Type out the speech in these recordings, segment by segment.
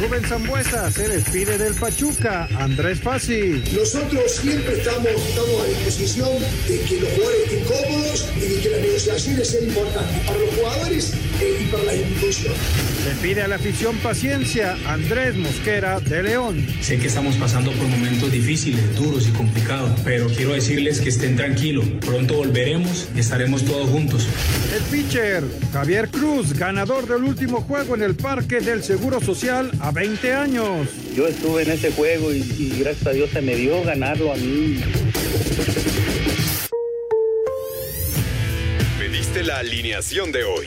Rubén Zambuesa se despide del Pachuca. Andrés Fassi. Nosotros siempre estamos, estamos a disposición de que los jugadores estén cómodos y de que las negociaciones sean importantes para los jugadores eh, y para la institución. Le pide a la afición paciencia. Andrés Mosquera de León. Sé que estamos pasando por momentos difíciles, duros y complicados, pero quiero decirles que estén tranquilos. Pronto volveremos y estaremos todos juntos. El pitcher Javier Cruz, ganador del último juego en el Parque del Seguro Social a 20 años. Yo estuve en ese juego y, y gracias a Dios se me dio ganarlo a mí. Pediste la alineación de hoy.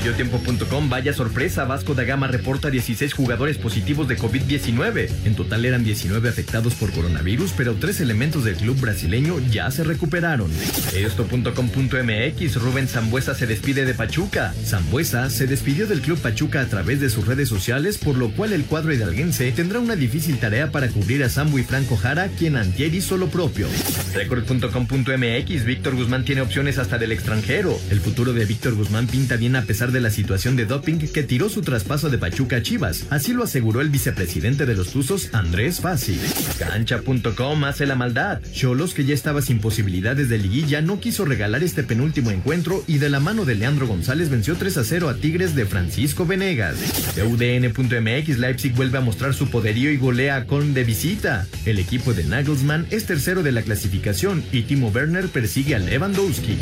Mediotiempo.com, vaya sorpresa, Vasco da Gama reporta 16 jugadores positivos de COVID-19. En total eran 19 afectados por coronavirus, pero tres elementos del club brasileño ya se recuperaron. Esto.com.mx, Rubén Zambuesa se despide de Pachuca. Zambuesa se despidió del club Pachuca a través de sus redes sociales, por lo cual el cuadro hidalguense tendrá una difícil tarea para cubrir a Sambu y Franco Jara, quien antier hizo lo propio. Record.com.mx, Víctor Guzmán tiene opciones hasta del extranjero. El futuro de Víctor Guzmán pinta bien a pesar de la situación de doping que tiró su traspaso de Pachuca a Chivas. Así lo aseguró el vicepresidente de los Tuzos, Andrés Fassi. Cancha.com hace la maldad. Cholos, que ya estaba sin posibilidades de liguilla, no quiso regalar este penúltimo encuentro y de la mano de Leandro González venció 3 a 0 a Tigres de Francisco Venegas. UDN.mx, Leipzig vuelve a mostrar su poderío y golea a Con de visita. El equipo de Nagelsmann es tercero de la clasificación y Timo Werner persigue a Lewandowski.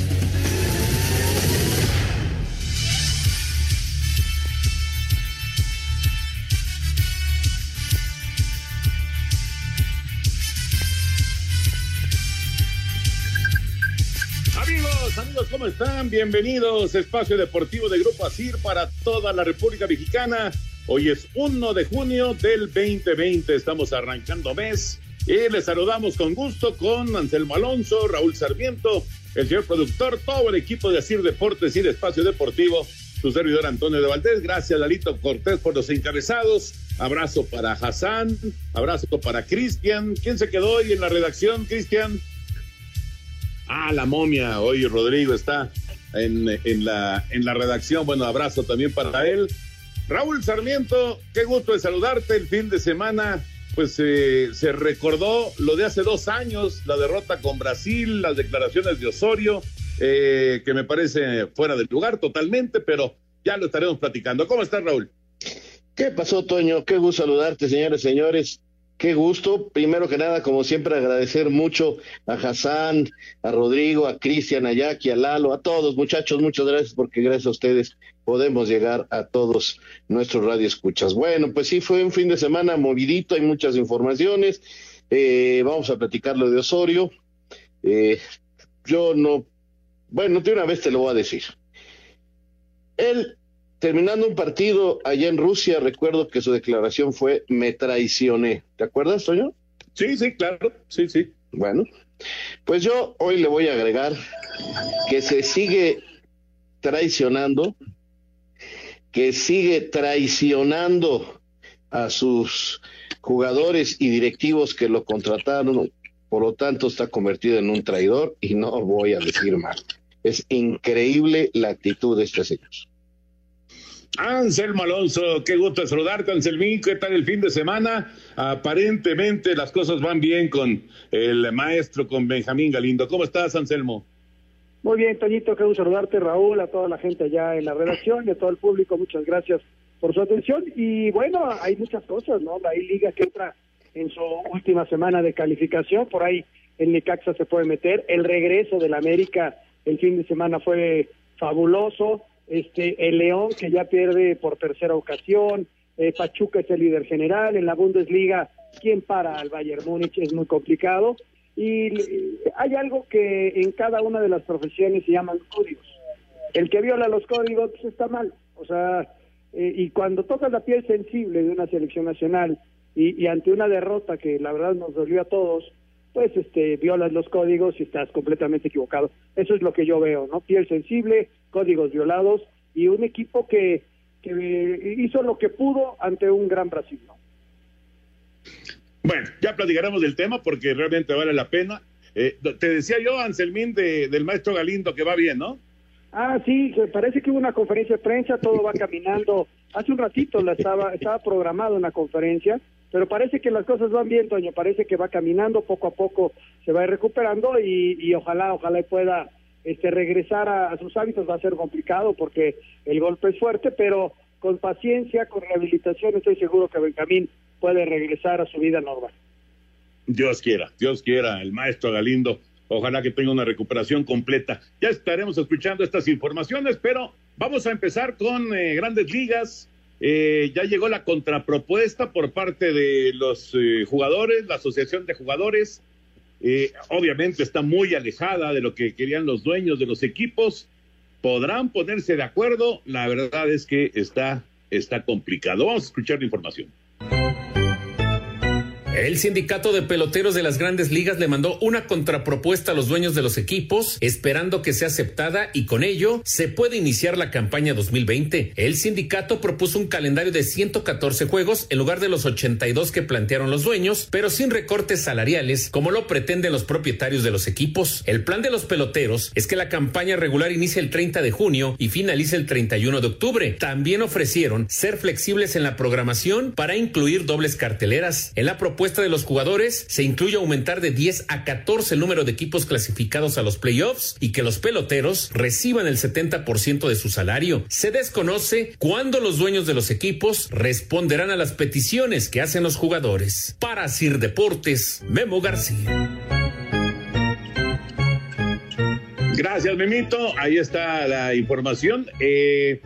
¿Cómo están? Bienvenidos Espacio Deportivo de Grupo ASIR para toda la República Mexicana. Hoy es 1 de junio del 2020, estamos arrancando mes y les saludamos con gusto con Anselmo Alonso, Raúl Sarmiento, el señor productor, todo el equipo de ASIR Deportes y de Espacio Deportivo, su servidor Antonio de Valdés. Gracias, Lalito Cortés, por los encabezados. Abrazo para Hassan, abrazo para Cristian. ¿Quién se quedó hoy en la redacción, Cristian? Ah, la momia, hoy Rodrigo está en, en, la, en la redacción. Bueno, abrazo también para él. Raúl Sarmiento, qué gusto de saludarte el fin de semana. Pues eh, se recordó lo de hace dos años, la derrota con Brasil, las declaraciones de Osorio, eh, que me parece fuera del lugar totalmente, pero ya lo estaremos platicando. ¿Cómo estás, Raúl? ¿Qué pasó, Toño? Qué gusto saludarte, señores, señores. Qué gusto. Primero que nada, como siempre, agradecer mucho a Hassan, a Rodrigo, a Cristian, a Jackie, a Lalo, a todos, muchachos, muchas gracias porque gracias a ustedes podemos llegar a todos nuestros radioescuchas. Bueno, pues sí, fue un fin de semana movidito, hay muchas informaciones. Eh, vamos a platicar lo de Osorio. Eh, yo no, bueno, de una vez te lo voy a decir. Él terminando un partido allá en Rusia, recuerdo que su declaración fue me traicioné. ¿Te acuerdas, Toño? Sí, sí, claro, sí, sí. Bueno, pues yo hoy le voy a agregar que se sigue traicionando, que sigue traicionando a sus jugadores y directivos que lo contrataron, por lo tanto está convertido en un traidor y no voy a decir más. Es increíble la actitud de este señor. Anselmo Alonso, qué gusto saludarte, Anselmín. ¿Qué tal el fin de semana? Aparentemente las cosas van bien con el maestro, con Benjamín Galindo. ¿Cómo estás, Anselmo? Muy bien, Toñito, qué gusto saludarte, Raúl, a toda la gente allá en la redacción y a todo el público. Muchas gracias por su atención. Y bueno, hay muchas cosas, ¿no? La liga que entra en su última semana de calificación, por ahí el Necaxa se puede meter. El regreso del América el fin de semana fue fabuloso este el León que ya pierde por tercera ocasión, eh, Pachuca es el líder general, en la Bundesliga, ¿quién para al Bayern Múnich? Es muy complicado. Y hay algo que en cada una de las profesiones se llaman códigos. El que viola los códigos pues, está mal. O sea, eh, y cuando tocas la piel sensible de una selección nacional y, y, ante una derrota que la verdad nos dolió a todos, pues este violas los códigos y estás completamente equivocado. Eso es lo que yo veo, ¿no? Piel sensible, códigos violados y un equipo que, que hizo lo que pudo ante un gran Brasil, ¿no? Bueno, ya platicaremos del tema porque realmente vale la pena. Eh, te decía yo, Anselmín, de, del maestro Galindo, que va bien, ¿no? Ah, sí, parece que hubo una conferencia de prensa, todo va caminando. Hace un ratito la estaba, estaba programada una conferencia, pero parece que las cosas van bien, Toño, parece que va caminando, poco a poco se va recuperando y, y ojalá, ojalá pueda este, regresar a, sus hábitos, va a ser complicado porque el golpe es fuerte, pero con paciencia, con rehabilitación, estoy seguro que Benjamín puede regresar a su vida normal. Dios quiera, Dios quiera, el maestro Galindo, ojalá que tenga una recuperación completa. Ya estaremos escuchando estas informaciones, pero vamos a empezar con eh, grandes ligas. Eh, ya llegó la contrapropuesta por parte de los eh, jugadores, la Asociación de Jugadores. Eh, obviamente está muy alejada de lo que querían los dueños de los equipos. Podrán ponerse de acuerdo. La verdad es que está, está complicado. Vamos a escuchar la información. El sindicato de peloteros de las grandes ligas le mandó una contrapropuesta a los dueños de los equipos, esperando que sea aceptada y con ello se puede iniciar la campaña 2020. El sindicato propuso un calendario de 114 juegos en lugar de los 82 que plantearon los dueños, pero sin recortes salariales, como lo pretenden los propietarios de los equipos. El plan de los peloteros es que la campaña regular inicie el 30 de junio y finalice el 31 de octubre. También ofrecieron ser flexibles en la programación para incluir dobles carteleras. En la propuesta de los jugadores se incluye aumentar de 10 a 14 el número de equipos clasificados a los playoffs y que los peloteros reciban el 70% de su salario. Se desconoce cuándo los dueños de los equipos responderán a las peticiones que hacen los jugadores. Para Sir Deportes, Memo García. Gracias, Memito. Ahí está la información. Eh,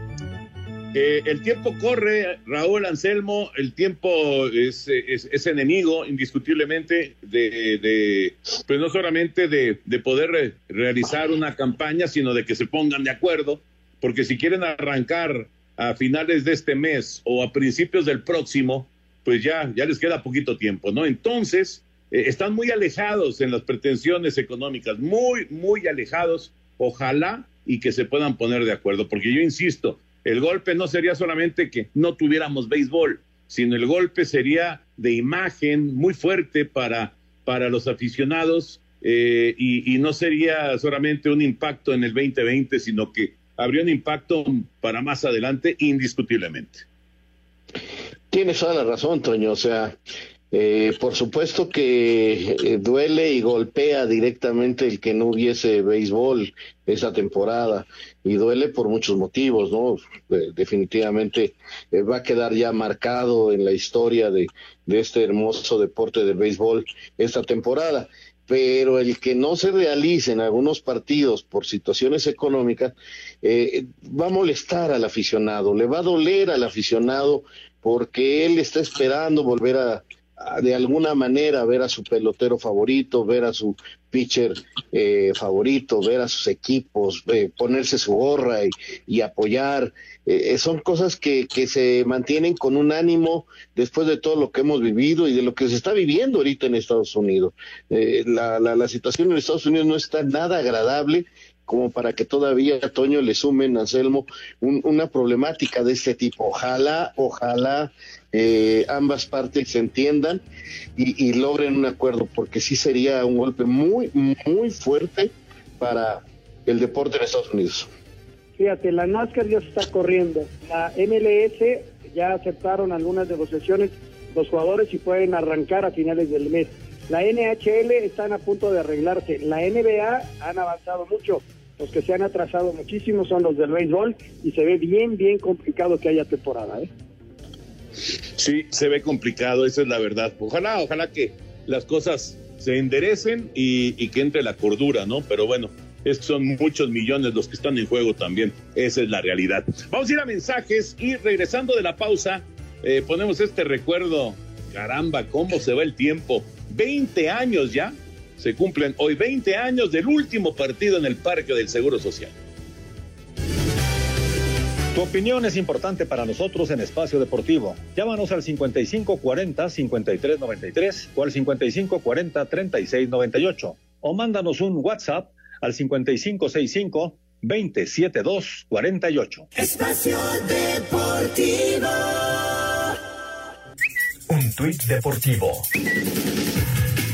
el tiempo corre, Raúl Anselmo, el tiempo es, enemigo indiscutiblemente de, pues no solamente de, de poder realizar una campaña, sino de que se pongan de acuerdo, porque si quieren arrancar a finales de este mes o a principios del próximo, pues ya, ya les queda poquito tiempo, ¿no? Entonces, eh, están muy alejados en las pretensiones económicas, muy, muy alejados, ojalá y que se puedan poner de acuerdo, porque yo insisto, el golpe no sería solamente que no tuviéramos béisbol, sino el golpe sería de imagen muy fuerte para, para los aficionados eh, y, y, no sería solamente un impacto en el 2020, sino que habría un impacto para más adelante indiscutiblemente. Tienes toda la razón, Toño. O sea, eh, por supuesto que eh, duele y golpea directamente el que no hubiese béisbol esa temporada y duele por muchos motivos, ¿no? definitivamente eh, va a quedar ya marcado en la historia de, este hermoso deporte del béisbol esta temporada pero el que no se realicen algunos partidos por situaciones económicas eh, va a molestar al aficionado, le va a doler al aficionado porque él está esperando volver a, de alguna manera ver a su pelotero favorito, ver a su pitcher eh, favorito, ver a sus equipos, eh, ponerse su gorra y, apoyar. Eh, son cosas que, que se mantienen con un ánimo después de todo lo que hemos vivido y de lo que se está viviendo ahorita en Estados Unidos. La, la, la, situación en Estados Unidos no está nada agradable como para que todavía a Toño le sumen, Anselmo, una problemática de este tipo. Ojalá, ojalá eh, ambas partes se entiendan y, logren un acuerdo, porque sí sería un golpe muy, muy fuerte para el deporte en Estados Unidos. Fíjate, la NASCAR ya se está corriendo. La MLS ya aceptaron algunas negociaciones los jugadores y pueden arrancar a finales del mes. La NHL están a punto de arreglarse. La NBA han avanzado mucho. Los que se han atrasado muchísimo son los del béisbol y se ve bien, bien complicado que haya temporada. ¿eh? Sí, se ve complicado, esa es la verdad. Ojalá, ojalá que las cosas se enderecen y, que entre la cordura, ¿no? Pero bueno, es que son muchos millones los que están en juego también. Esa es la realidad. Vamos a ir a mensajes y regresando de la pausa, eh, ponemos este recuerdo. Caramba, cómo se va el tiempo. 20 años ya. Se cumplen hoy 20 años del último partido en el Parque del Seguro Social. Tu opinión es importante para nosotros en Espacio Deportivo. Llámanos al 5540-5393 o al 5540-3698 o mándanos un WhatsApp al 5565-27248. Espacio Deportivo. Un tuit deportivo.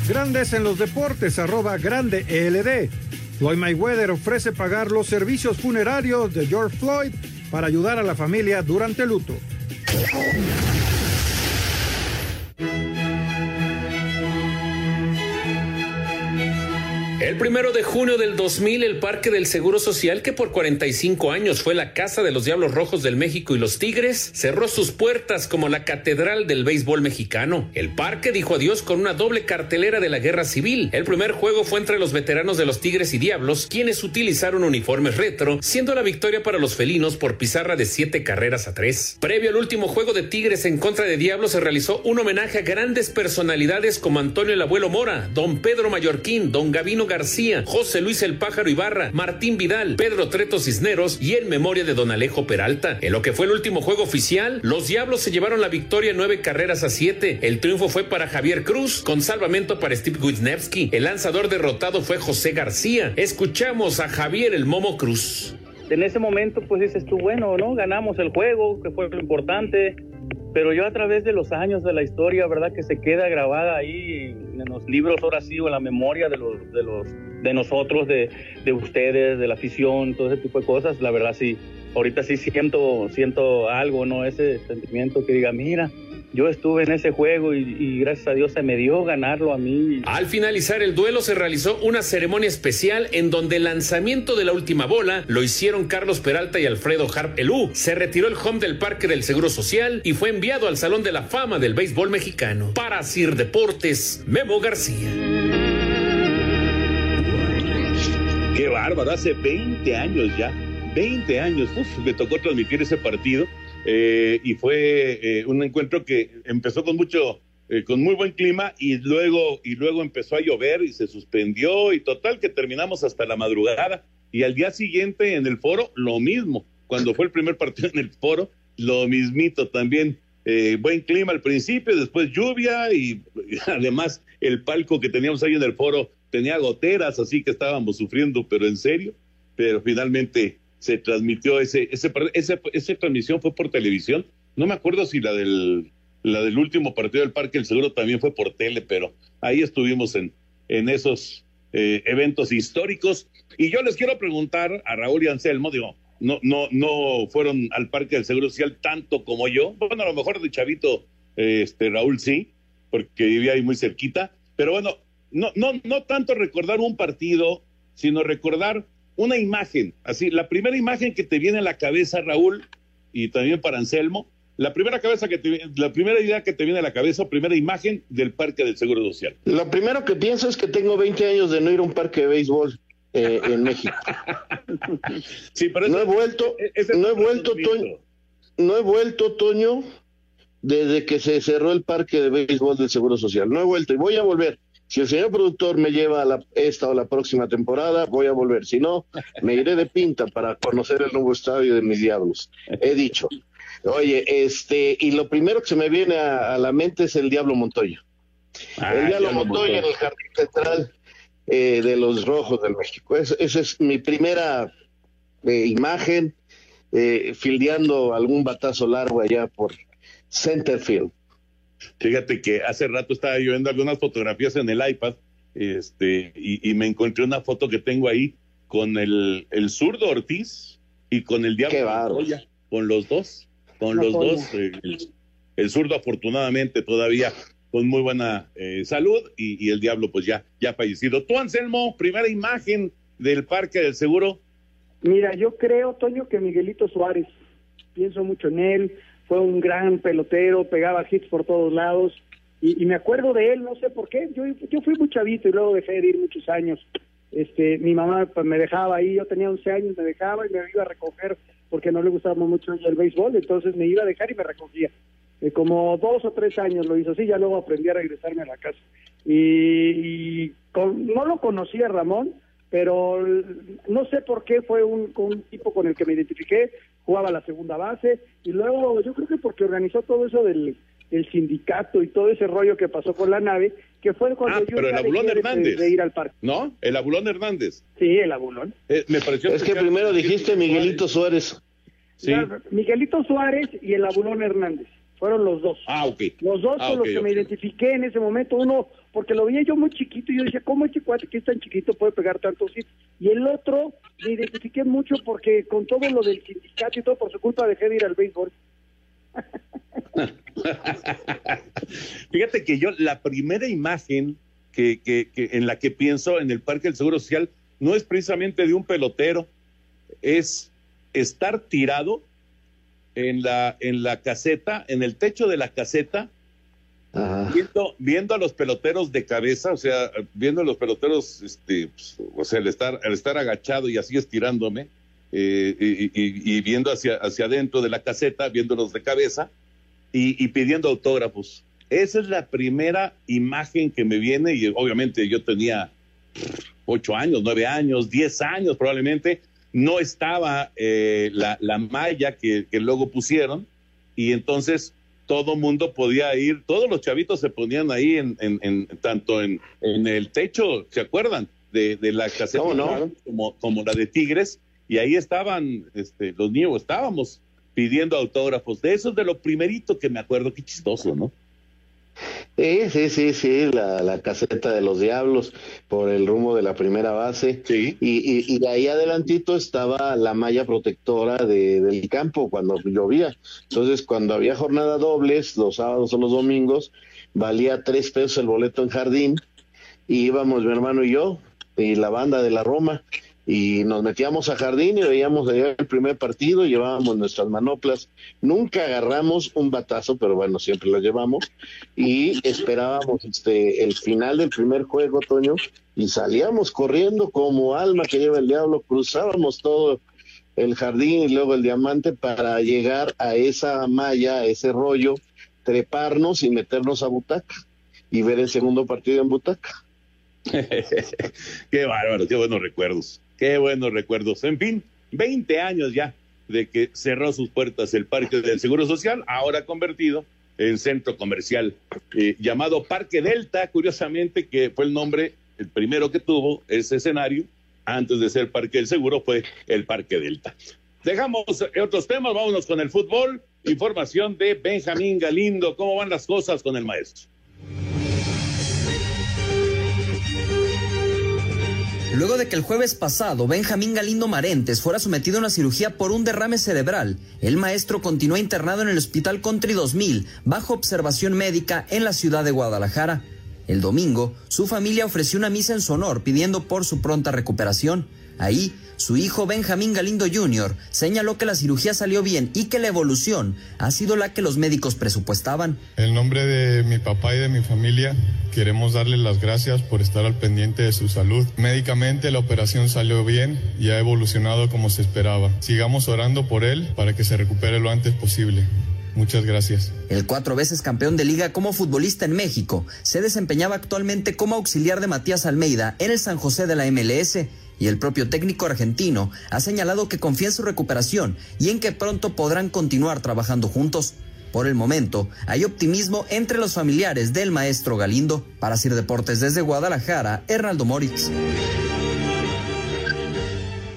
Grandes en los deportes, arroba grande ELD. Floyd Mayweather ofrece pagar los servicios funerarios de George Floyd para ayudar a la familia durante el luto. El primero de junio del 2000, el Parque del Seguro Social, que por 45 años fue la casa de los Diablos Rojos del México y los Tigres, cerró sus puertas como la catedral del béisbol mexicano. El parque dijo adiós con una doble cartelera de la guerra civil. El primer juego fue entre los veteranos de los Tigres y Diablos, quienes utilizaron uniformes retro, siendo la victoria para los felinos por pizarra de siete carreras a tres. Previo al último juego de Tigres en contra de Diablos, se realizó un homenaje a grandes personalidades como Antonio el Abuelo Mora, Don Pedro Mallorquín, Don Gavino García, José Luis el Pájaro Ibarra, Martín Vidal, Pedro Treto Cisneros y en memoria de Don Alejo Peralta. En lo que fue el último juego oficial, los Diablos se llevaron la victoria nueve carreras a siete. El triunfo fue para Javier Cruz, con salvamento para Steve Wisniewski. El lanzador derrotado fue José García. Escuchamos a Javier el Momo Cruz. En ese momento, pues dices tú, bueno, ¿no? Ganamos el juego, que fue lo importante pero yo a través de los años de la historia, ¿verdad? Que se queda grabada ahí en los libros, ahora sí, o en la memoria de los, de los, de nosotros, de, de ustedes, de la afición, todo ese tipo de cosas, la verdad sí, ahorita sí siento, siento algo, ¿no? Ese sentimiento que diga, mira, yo estuve en ese juego y, y, gracias a Dios se me dio ganarlo a mí. Al finalizar el duelo se realizó una ceremonia especial en donde el lanzamiento de la última bola lo hicieron Carlos Peralta y Alfredo Harp Elú. Se retiró el home del Parque del Seguro Social y fue enviado al Salón de la Fama del Béisbol Mexicano. Para Sir Deportes, Memo García. Qué bárbaro, hace 20 años ya. 20 años. Uf, me tocó transmitir ese partido eh, y fue eh, un encuentro que empezó con mucho, eh, con muy buen clima y luego, y luego empezó a llover y se suspendió y total que terminamos hasta la madrugada y al día siguiente en el foro lo mismo. Cuando fue el primer partido en el foro, lo mismito también. buen clima al principio, después lluvia y, y además el palco que teníamos ahí en el foro tenía goteras, así que estábamos sufriendo, pero en serio. Pero finalmente se transmitió ese, ese, ese, esa transmisión fue por televisión. No me acuerdo si la del, la del último partido del Parque del Seguro también fue por tele, pero ahí estuvimos en, en esos eh, eventos históricos. Y yo les quiero preguntar a Raúl y Anselmo, digo, no, no, no fueron al Parque del Seguro Social tanto como yo. Bueno, a lo mejor de chavito, este, Raúl sí, porque vivía ahí muy cerquita. Pero bueno, no, no, no tanto recordar un partido, sino recordar una imagen, así, la primera imagen que te viene a la cabeza, Raúl, y también para Anselmo, la primera cabeza que te, la primera idea que te viene a la cabeza, primera imagen del Parque del Seguro Social. Lo primero que pienso es que tengo 20 años de no ir a un parque de béisbol eh, en México. sí, pero no he vuelto, no he vuelto, Toño, no he vuelto, Toño, desde que se cerró el parque de béisbol del Seguro Social. No he vuelto y voy a volver. Si el señor productor me lleva a la, esta o la próxima temporada, voy a volver. Si no, me iré de pinta para conocer el nuevo estadio de mis diablos. He dicho. Oye, este, y lo primero que se me viene a, a la mente es el Diablo Montoya. Ah, el Diablo, Montoya, Montoya en el jardín central eh, de los Rojos del México. Es, esa es mi primera eh, imagen, eh, fildeando algún batazo largo allá por Centerfield. Fíjate que hace rato estaba yo viendo algunas fotografías en el iPad este, y, y me encontré una foto que tengo ahí con el, el zurdo Ortiz, y con el Diablo Montoya, con los dos, con los dos. El, el, zurdo afortunadamente todavía con muy buena eh, salud y, y, el Diablo pues ya, ya fallecido. Tú, Anselmo, primera imagen del Parque del Seguro. Mira, yo creo, Toño, que Miguelito Suárez, pienso mucho en él, fue un gran pelotero, pegaba hits por todos lados. Y, me acuerdo de él, no sé por qué, yo, yo fui muy chavito y luego dejé de ir muchos años. Este mi mamá pues, me dejaba ahí, yo tenía 11 años, me dejaba y me iba a recoger porque no le gustaba mucho el béisbol, entonces me iba a dejar y me recogía. Eh, como dos o tres años lo hizo así, ya luego aprendí a regresarme a la casa. Y, y con, no lo conocía Ramón, pero no sé por qué fue un, un tipo con el que me identifiqué, jugaba la segunda base y luego yo creo que porque organizó todo eso del el sindicato y todo ese rollo que pasó con la nave, que fue cuando ah, yo pero el Abulón Hernández. De, de, ir al parque. ¿No? El Abulón Hernández. Sí, el Abulón. Eh, me pareció es que primero dijiste Miguelito Suárez. Sí. Miguelito Suárez y el Abulón Hernández. Fueron los dos. Ah, ok. Los dos ah, con okay, los que okay. me identifiqué en ese momento. Uno, porque lo veía yo muy chiquito y yo decía, ¿cómo este cuate que es tan chiquito puede pegar tantos hits? Y el otro, me identifiqué mucho porque con todo lo del sindicato y todo, por su culpa dejé de ir al béisbol. Fíjate que yo la primera imagen que, que, que, en la que pienso en el Parque del Seguro Social no es precisamente de un pelotero, es estar tirado en la, en la caseta, en el techo de la caseta, viendo, viendo a los peloteros de cabeza, o sea, viendo a los peloteros, este, pues, o sea, el estar, el estar agachado y así estirándome, eh, y, viendo hacia, hacia adentro de la caseta, viéndolos de cabeza y, pidiendo autógrafos. Esa es la primera imagen que me viene y obviamente yo tenía ocho años, nueve años, diez años probablemente. No estaba eh, la, la, malla que, luego pusieron y entonces todo mundo podía ir, todos los chavitos se ponían ahí en, en, en tanto en, en, el techo, ¿se acuerdan? De, de la caseta no? como, como la de Tigres y ahí estaban este, los niños, estábamos pidiendo autógrafos. De eso es de lo primerito que me acuerdo, qué chistoso, ¿no? Sí, sí, sí, sí, la, la caseta de los diablos por el rumbo de la primera base. Sí. Y, y, y de ahí adelantito estaba la malla protectora de, del campo cuando llovía. Entonces, cuando había jornada dobles, los sábados o los domingos, valía tres pesos el boleto en jardín. Y íbamos mi hermano y yo, y la banda de la Roma, y nos metíamos a jardín y veíamos allá el primer partido, llevábamos nuestras manoplas, nunca agarramos un batazo, pero bueno, siempre las llevamos, y esperábamos este el final del primer juego, Toño, y salíamos corriendo como alma que lleva el diablo, cruzábamos todo el jardín y luego el diamante para llegar a esa malla, a ese rollo, treparnos y meternos a butaca y ver el segundo partido en butaca. qué bárbaro, qué buenos recuerdos. Qué buenos recuerdos. En fin, 20 años ya de que cerró sus puertas el Parque del Seguro Social, ahora convertido en centro comercial eh, llamado Parque Delta, curiosamente que fue el nombre, el primero que tuvo ese escenario, antes de ser Parque del Seguro, fue el Parque Delta. Dejamos otros temas, vámonos con el fútbol. Información de Benjamín Galindo. ¿Cómo van las cosas con el maestro? Luego de que el jueves pasado Benjamín Galindo Marentes fuera sometido a una cirugía por un derrame cerebral, el maestro continúa internado en el Hospital Country 2000 bajo observación médica en la ciudad de Guadalajara. El domingo, su familia ofreció una misa en su honor pidiendo por su pronta recuperación. Ahí, su hijo Benjamín Galindo Jr. señaló que la cirugía salió bien y que la evolución ha sido la que los médicos presupuestaban. En nombre de mi papá y de mi familia, queremos darle las gracias por estar al pendiente de su salud. Médicamente la operación salió bien y ha evolucionado como se esperaba. Sigamos orando por él para que se recupere lo antes posible. Muchas gracias. El cuatro veces campeón de liga como futbolista en México se desempeñaba actualmente como auxiliar de Matías Almeida en el San José de la MLS y el propio técnico argentino ha señalado que confía en su recuperación y en que pronto podrán continuar trabajando juntos. Por el momento, hay optimismo entre los familiares del maestro Galindo. Para Sir Deportes desde Guadalajara, Hernaldo Moritz.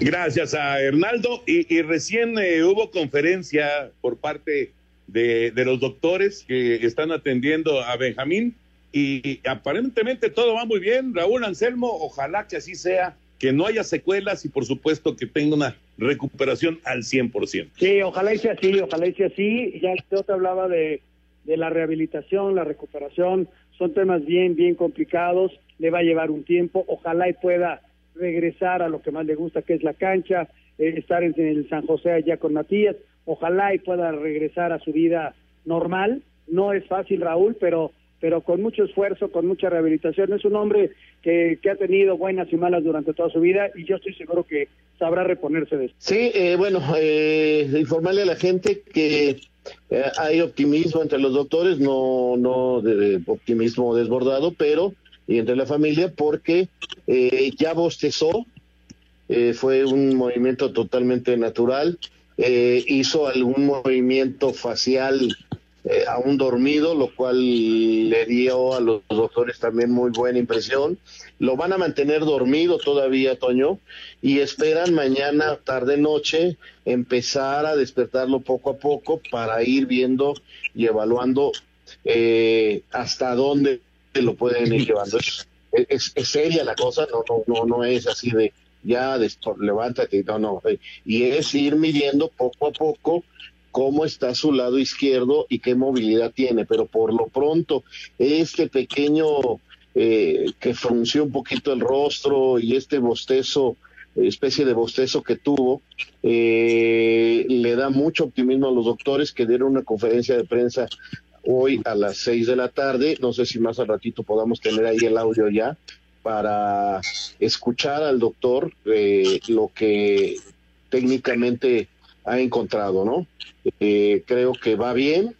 Gracias a Hernaldo. Y, recién eh, hubo conferencia por parte de, los doctores que están atendiendo a Benjamín y aparentemente todo va muy bien. Raúl Anselmo, ojalá que así sea que no haya secuelas y por supuesto que tenga una recuperación al 100%. Sí, ojalá y sea así, ojalá y sea así. Ya yo te hablaba de, de la rehabilitación, la recuperación, son temas bien, bien complicados, le va a llevar un tiempo, ojalá y pueda regresar a lo que más le gusta, que es la cancha, eh, estar en, el San José allá con Matías, ojalá y pueda regresar a su vida normal. No es fácil, Raúl, pero pero con mucho esfuerzo, con mucha rehabilitación. Es un hombre que, que ha tenido buenas y malas durante toda su vida y yo estoy seguro que sabrá reponerse de esto. Sí, eh, bueno, eh, informarle a la gente que eh, hay optimismo entre los doctores, no, no de, optimismo desbordado, pero y entre la familia porque eh, ya bostezó, eh, fue un movimiento totalmente natural, hizo algún movimiento facial eh, aún dormido, lo cual le dio a los doctores también muy buena impresión. Lo van a mantener dormido todavía, Toño, y esperan mañana, tarde, noche, empezar a despertarlo poco a poco para ir viendo y evaluando eh, hasta dónde lo pueden ir llevando. Es, es, seria la cosa, no, no, no, no es así de ya levántate, no, no, eh, y es ir midiendo poco a poco cómo está su lado izquierdo y qué movilidad tiene, pero por lo pronto este pequeño eh, que frunció un poquito el rostro y este bostezo, especie de bostezo que tuvo, eh, le da mucho optimismo a los doctores que dieron una conferencia de prensa hoy a las seis de la tarde, no sé si más al ratito podamos tener ahí el audio ya, para escuchar al doctor eh, lo que técnicamente ha encontrado, ¿no? Eh, creo que va bien,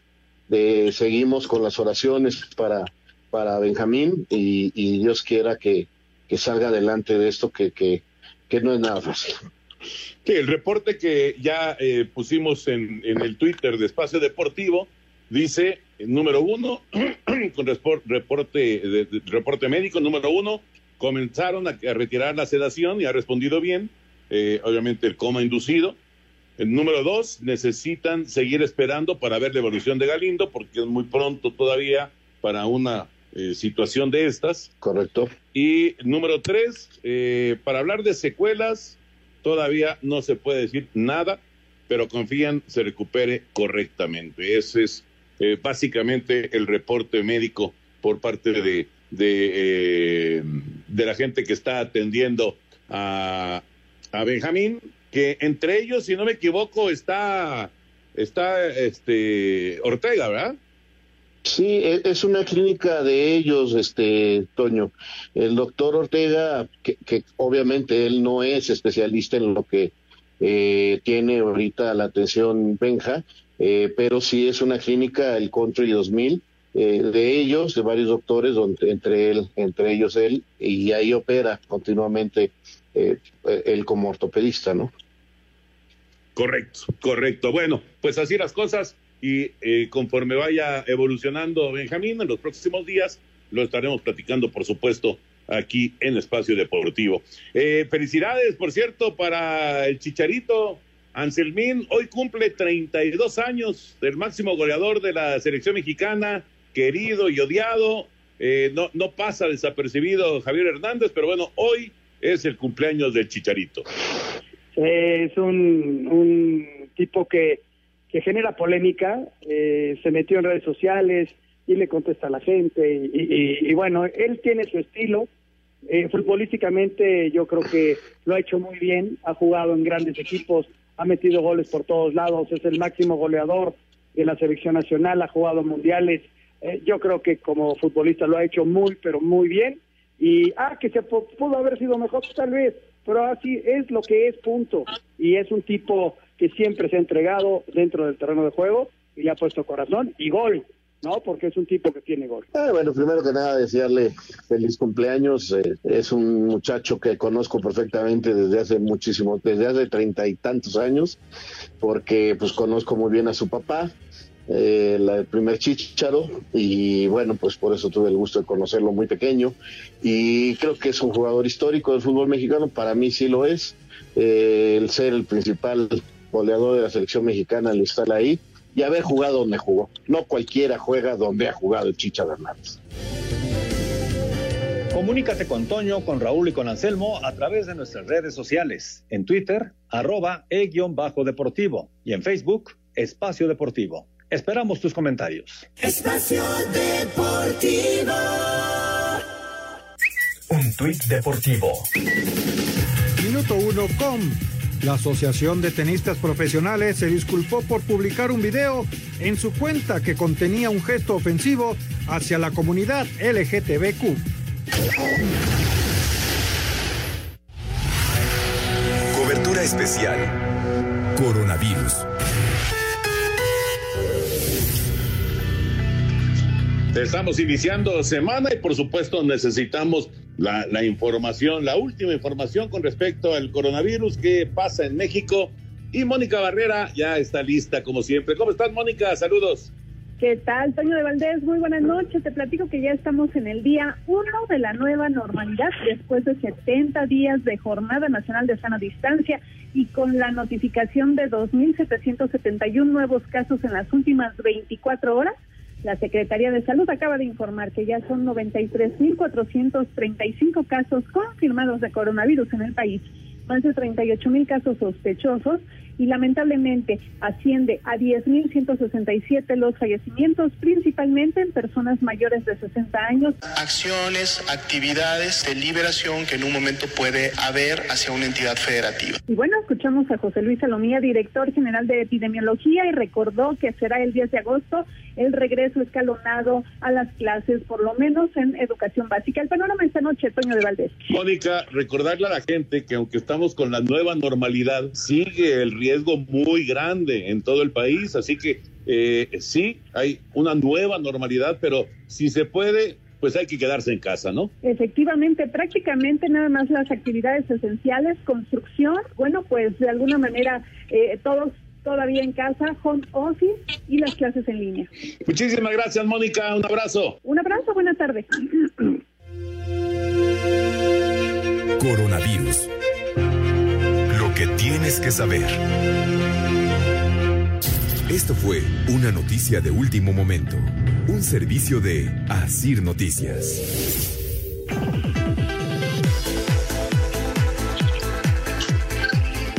eh, seguimos con las oraciones para, para Benjamín y, Dios quiera que, que, salga adelante de esto, que, que, que, no es nada fácil. Sí, el reporte que ya eh, pusimos en, en, el Twitter de Espacio Deportivo dice, número uno, con reporte, de, reporte médico, número uno, comenzaron a, a, retirar la sedación y ha respondido bien, eh, obviamente el coma inducido. El número dos, necesitan seguir esperando para ver la evolución de Galindo, porque es muy pronto todavía para una eh, situación de estas. Correcto. Y número tres, eh, para hablar de secuelas, todavía no se puede decir nada, pero confían se recupere correctamente. Ese es eh, básicamente el reporte médico por parte de, de, eh, de la gente que está atendiendo a, a, Benjamín, que entre ellos, si no me equivoco, está, está este Ortega, ¿verdad? Sí, es una clínica de ellos, este Toño. El doctor Ortega, que, que obviamente él no es especialista en lo que eh, tiene ahorita la atención Benja, eh, pero sí es una clínica, el Country 2000, eh, de ellos, de varios doctores, donde, entre él, entre ellos él, y ahí opera continuamente eh, él como ortopedista, ¿no? Correcto, correcto. Bueno, pues así las cosas y eh, conforme vaya evolucionando Benjamín en los próximos días, lo estaremos platicando, por supuesto, aquí en Espacio Deportivo. Eh, felicidades, por cierto, para el Chicharito. Anselmín hoy cumple 32 años, el máximo goleador de la selección mexicana, querido y odiado. Eh, no, no pasa desapercibido Javier Hernández, pero bueno, hoy es el cumpleaños del Chicharito. Es un, tipo que, que genera polémica, eh, se metió en redes sociales y le contesta a la gente y, y, y bueno, él tiene su estilo, eh, futbolísticamente yo creo que lo ha hecho muy bien, ha jugado en grandes equipos, ha metido goles por todos lados, es el máximo goleador de la selección nacional, ha jugado mundiales, eh, yo creo que como futbolista lo ha hecho muy, pero muy bien, y, ah, que se pudo haber sido mejor tal vez, pero así es lo que es, punto, y es un tipo que siempre se ha entregado dentro del terreno de juego y le ha puesto corazón y gol, ¿no? Porque es un tipo que tiene gol. Ah, bueno, primero que nada, desearle feliz cumpleaños. Eh, es un muchacho que conozco perfectamente desde hace muchísimo, desde hace treinta y tantos años, porque pues conozco muy bien a su papá. Eh, la, el primer chicharo y bueno pues por eso tuve el gusto de conocerlo muy pequeño y creo que es un jugador histórico del fútbol mexicano para mí sí lo es eh, el ser el principal goleador de la selección mexicana al estar ahí y haber jugado donde jugó. No cualquiera juega donde ha jugado el Chicha Hernández. Comunícate con Toño, con Raúl y con Anselmo a través de nuestras redes sociales. En Twitter, arroba e-deportivo y en Facebook, Espacio Deportivo. Esperamos tus comentarios. Espacio Deportivo. Un tuit deportivo. Minuto uno com. La Asociación de Tenistas Profesionales se disculpó por publicar un video en su cuenta que contenía un gesto ofensivo hacia la comunidad LGTBQ. Cobertura especial. Coronavirus. Estamos iniciando semana y por supuesto necesitamos la, la, información, la última información con respecto al coronavirus que pasa en México. Y Mónica Barrera ya está lista como siempre. ¿Cómo estás Mónica? Saludos. ¿Qué tal, Toño de Valdés? Muy buenas noches. Te platico que ya estamos en el día uno de la nueva normalidad después de 70 días de Jornada Nacional de Sana Distancia y con la notificación de 2.771 nuevos casos en las últimas 24 horas. La Secretaría de Salud acaba de informar que ya son 93.435 casos confirmados de coronavirus en el país, más de 38.000 casos sospechosos y lamentablemente asciende a 10.167 los fallecimientos, principalmente en personas mayores de 60 años. Acciones, actividades de liberación que en un momento puede haber hacia una entidad federativa. Y bueno, escuchamos a José Luis Salomía, director general de epidemiología, y recordó que será el 10 de agosto el regreso escalonado a las clases, por lo menos en educación básica. El panorama esta noche, Toño de Valdés. Mónica, recordarle a la gente que aunque estamos con la nueva normalidad, sigue el riesgo muy grande en todo el país, así que eh, sí, hay una nueva normalidad, pero si se puede, pues hay que quedarse en casa, ¿no? Efectivamente, prácticamente nada más las actividades esenciales, construcción, bueno, pues de alguna manera eh, todos todavía en casa, home office y las clases en línea. Muchísimas gracias, Mónica. Un abrazo. Un abrazo, buenas tardes. Coronavirus. Tienes que saber. Esto fue una noticia de último momento. Un servicio de Asir Noticias.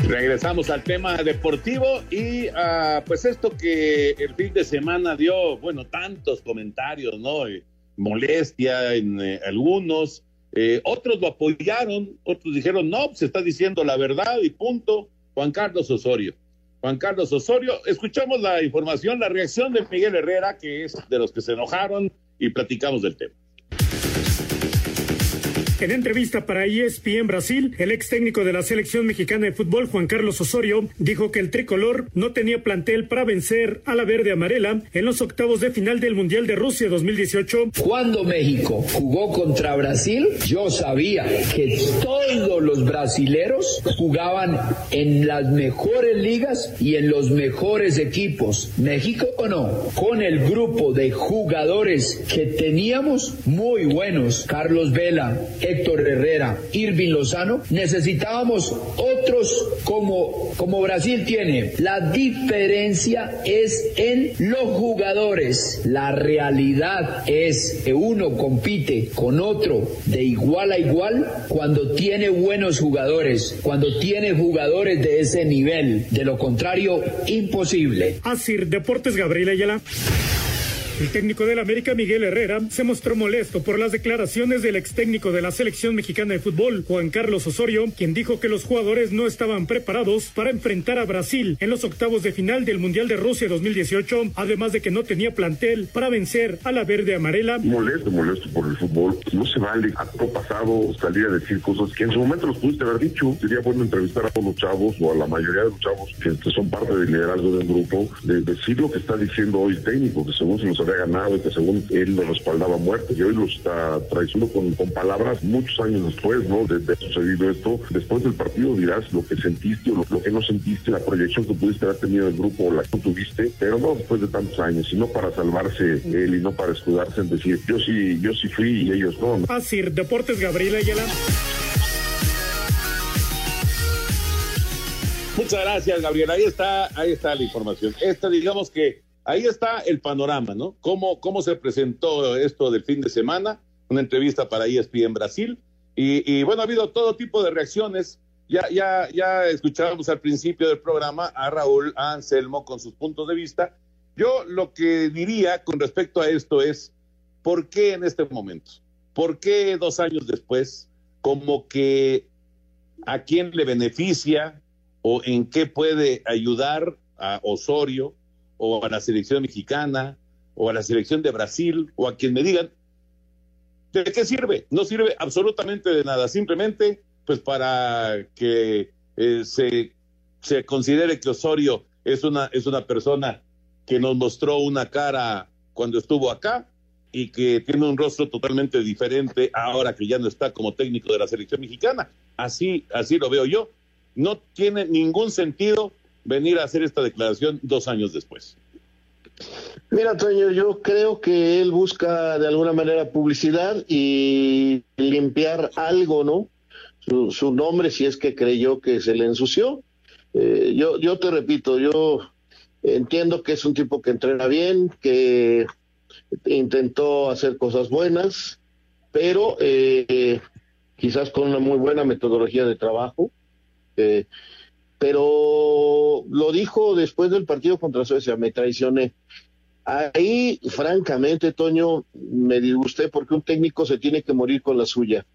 Regresamos al tema deportivo y uh, pues esto que el fin de semana dio, bueno, tantos comentarios, ¿no? Molestia en eh, algunos, eh, otros lo apoyaron, otros dijeron, no, se está diciendo la verdad y punto. Juan Carlos Osorio. Juan Carlos Osorio, escuchamos la información, la reacción de Miguel Herrera, que es de los que se enojaron y platicamos del tema. En entrevista para ESPN Brasil, el ex técnico de la selección mexicana de fútbol, Juan Carlos Osorio, dijo que el tricolor no tenía plantel para vencer a la verde amarela en los octavos de final del Mundial de Rusia 2018. Cuando México jugó contra Brasil, yo sabía que todos los brasileros jugaban en las mejores ligas y en los mejores equipos. México o no, con el grupo de jugadores que teníamos muy buenos, Carlos Vela, Héctor Herrera, Irving Lozano, necesitábamos otros como, como Brasil tiene. La diferencia es en los jugadores. La realidad es que uno compite con otro de igual a igual cuando tiene buenos jugadores, cuando tiene jugadores de ese nivel. De lo contrario, imposible. Así, Deportes Gabriela Ayala. El técnico del América, Miguel Herrera, se mostró molesto por las declaraciones del ex técnico de la selección mexicana de fútbol, Juan Carlos Osorio, quien dijo que los jugadores no estaban preparados para enfrentar a Brasil en los octavos de final del Mundial de Rusia 2018, además de que no tenía plantel para vencer a la verde amarela. Molesto, molesto por el fútbol. No se vale a todo pasado salir a decir cosas que en su momento los pudiste haber dicho. Sería bueno entrevistar a todos los chavos o a la mayoría de los chavos que son parte del liderazgo del grupo, de decir lo que está diciendo hoy el técnico, que según se nos había ganado y que según él lo respaldaba muerte y hoy lo está traicionando con, con palabras muchos años después, ¿no? De, de, sucedido esto, después del partido dirás lo que sentiste o lo, lo, que no sentiste, la proyección que pudiste haber tenido del grupo o la que tuviste, pero no después de tantos años, sino para salvarse él y no para escudarse en decir yo sí, yo sí fui y ellos no. ¿no? Así, Deportes Gabriela Ayala. Muchas gracias, Gabriel. Ahí está, ahí está la información. Esta, digamos que ahí está el panorama, ¿no? ¿Cómo, cómo se presentó esto del fin de semana? una entrevista para ESPN Brasil. Y, bueno, ha habido todo tipo de reacciones. Ya, ya, ya escuchábamos al principio del programa a Raúl, a Anselmo con sus puntos de vista. Yo lo que diría con respecto a esto es, ¿por qué en este momento? ¿Por qué dos años después? Como que a quién le beneficia o en qué puede ayudar a Osorio o a la selección mexicana o a la selección de Brasil o a quien me digan, ¿de qué sirve? No sirve absolutamente de nada, simplemente pues para que eh, se, se considere que Osorio es una, es una persona que nos mostró una cara cuando estuvo acá y que tiene un rostro totalmente diferente ahora que ya no está como técnico de la selección mexicana. Así, así lo veo yo. No tiene ningún sentido venir a hacer esta declaración dos años después. Mira, Toño, yo creo que él busca de alguna manera publicidad y limpiar algo, ¿no? Su, nombre, si es que creyó que se le ensució. Eh, yo, yo te repito, yo entiendo que es un tipo que entrena bien, que intentó hacer cosas buenas, pero eh, quizás con una muy buena metodología de trabajo. Eh, pero lo dijo después del partido contra Suecia, me traicioné. Ahí, francamente, Toño, me disgusté porque un técnico se tiene que morir con la suya.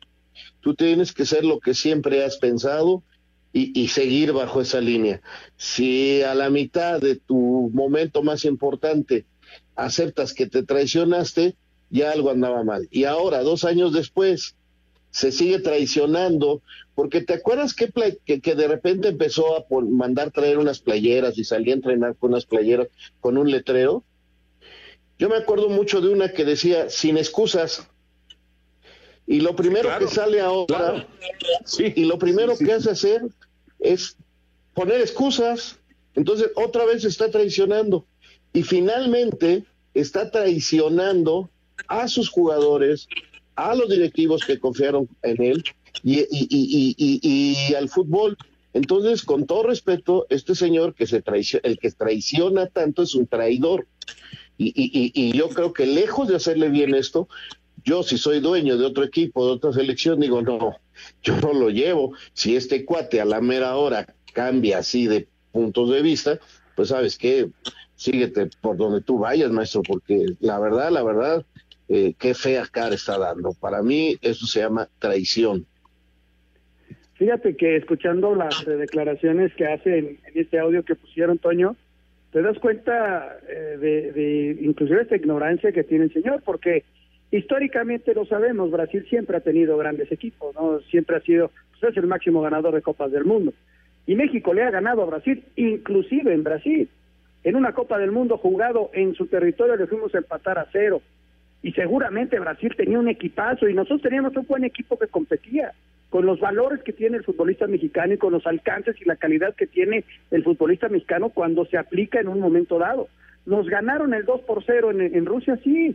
Tú tienes que ser lo que siempre has pensado y, y, seguir bajo esa línea. Si a la mitad de tu momento más importante aceptas que te traicionaste, ya algo andaba mal. Y ahora, dos años después, se sigue traicionando, porque te acuerdas que, que, de repente empezó a mandar traer unas playeras y salía a entrenar con unas playeras con un letrero. Yo me acuerdo mucho de una que decía, sin excusas. Y lo primero que sale ahora, sí, y lo primero que hace hacer es poner excusas. Entonces, otra vez se está traicionando. Y finalmente está traicionando a sus jugadores, a los directivos que confiaron en él y, y, al fútbol. Entonces, con todo respeto, este señor que se traiciona, el que traiciona tanto es un traidor. Y, yo creo que lejos de hacerle bien esto, yo si soy dueño de otro equipo, de otra selección, digo, no, yo no lo llevo. Si este cuate a la mera hora cambia así de puntos de vista, pues sabes que síguete por donde tú vayas, maestro, porque la verdad, la verdad, eh, qué fea cara está dando. Para mí eso se llama traición. Fíjate que escuchando las declaraciones que hace en, este audio que pusieron, Toño, te das cuenta eh, de, de inclusive esta ignorancia que tiene el señor, porque históricamente lo sabemos, Brasil siempre ha tenido grandes equipos, ¿no? Siempre ha sido, pues es el máximo ganador de Copas del Mundo. Y México le ha ganado a Brasil, inclusive en Brasil. En una Copa del Mundo jugado en su territorio le fuimos a empatar a cero y seguramente Brasil tenía un equipazo y nosotros teníamos un buen equipo que competía con los valores que tiene el futbolista mexicano y con los alcances y la calidad que tiene el futbolista mexicano cuando se aplica en un momento dado. Nos ganaron el 2 por 0 en, en Rusia, sí.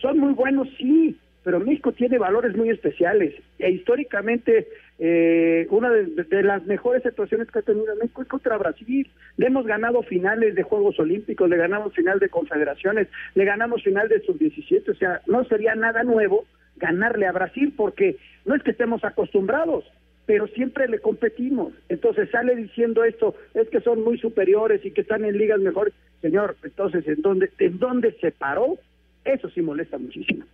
Son muy buenos, sí pero México tiene valores muy especiales e históricamente eh, una de, las mejores situaciones que ha tenido México es contra Brasil. Le hemos ganado finales de Juegos Olímpicos, le ganamos final de confederaciones, le ganamos final de sub-17, o sea, no sería nada nuevo ganarle a Brasil porque no es que estemos acostumbrados, pero siempre le competimos. Entonces sale diciendo esto, es que son muy superiores y que están en ligas mejores. Señor, entonces, ¿en dónde, en dónde se paró? Eso sí molesta muchísimo.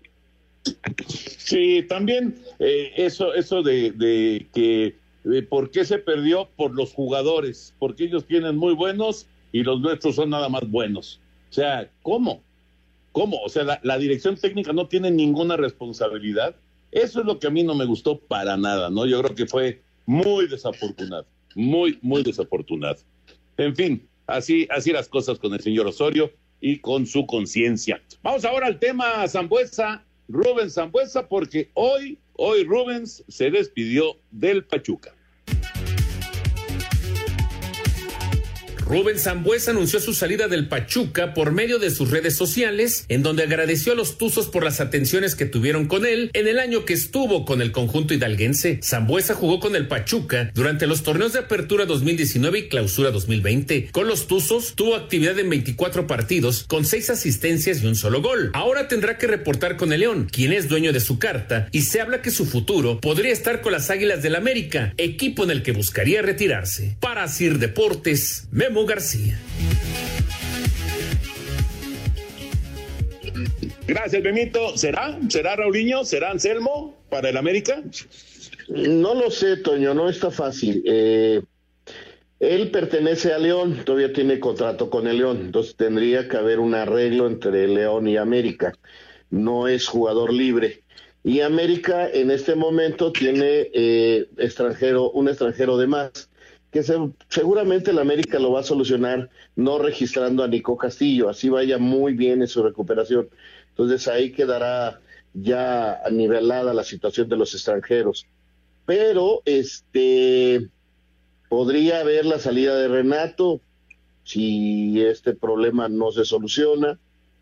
Sí, también eh, eso, eso de, que por qué se perdió por los jugadores, porque ellos tienen muy buenos y los nuestros son nada más buenos. O sea, ¿cómo? ¿Cómo? O sea, la, dirección técnica no tiene ninguna responsabilidad. Eso es lo que a mí no me gustó para nada, ¿no? Yo creo que fue muy desafortunado, muy, muy desafortunado. En fin, así, así las cosas con el señor Osorio y con su conciencia. Vamos ahora al tema Zambuesa Rubens Zambuesa porque hoy, hoy Rubens se despidió del Pachuca. Rubén Zambuesa anunció su salida del Pachuca por medio de sus redes sociales, en donde agradeció a los Tuzos por las atenciones que tuvieron con él en el año que estuvo con el conjunto hidalguense. Zambuesa jugó con el Pachuca durante los torneos de apertura 2019 y clausura 2020. Con los Tuzos tuvo actividad en 24 partidos con seis asistencias y un solo gol. Ahora tendrá que reportar con el León, quien es dueño de su carta, y se habla que su futuro podría estar con las Águilas del América, equipo en el que buscaría retirarse. Para Sir Deportes, García. Gracias, Benito. ¿Será? ¿Será Raulinho? ¿Será Anselmo para el América? No lo sé, Toño, no está fácil. Eh, él pertenece a León, todavía tiene contrato con el León, entonces tendría que haber un arreglo entre León y América. No es jugador libre. Y América en este momento tiene eh, extranjero, un extranjero de más, que se, seguramente el América lo va a solucionar no registrando a Nico Castillo, así vaya muy bien en su recuperación. Entonces ahí quedará ya nivelada la situación de los extranjeros. Pero este podría haber la salida de Renato si este problema no se soluciona.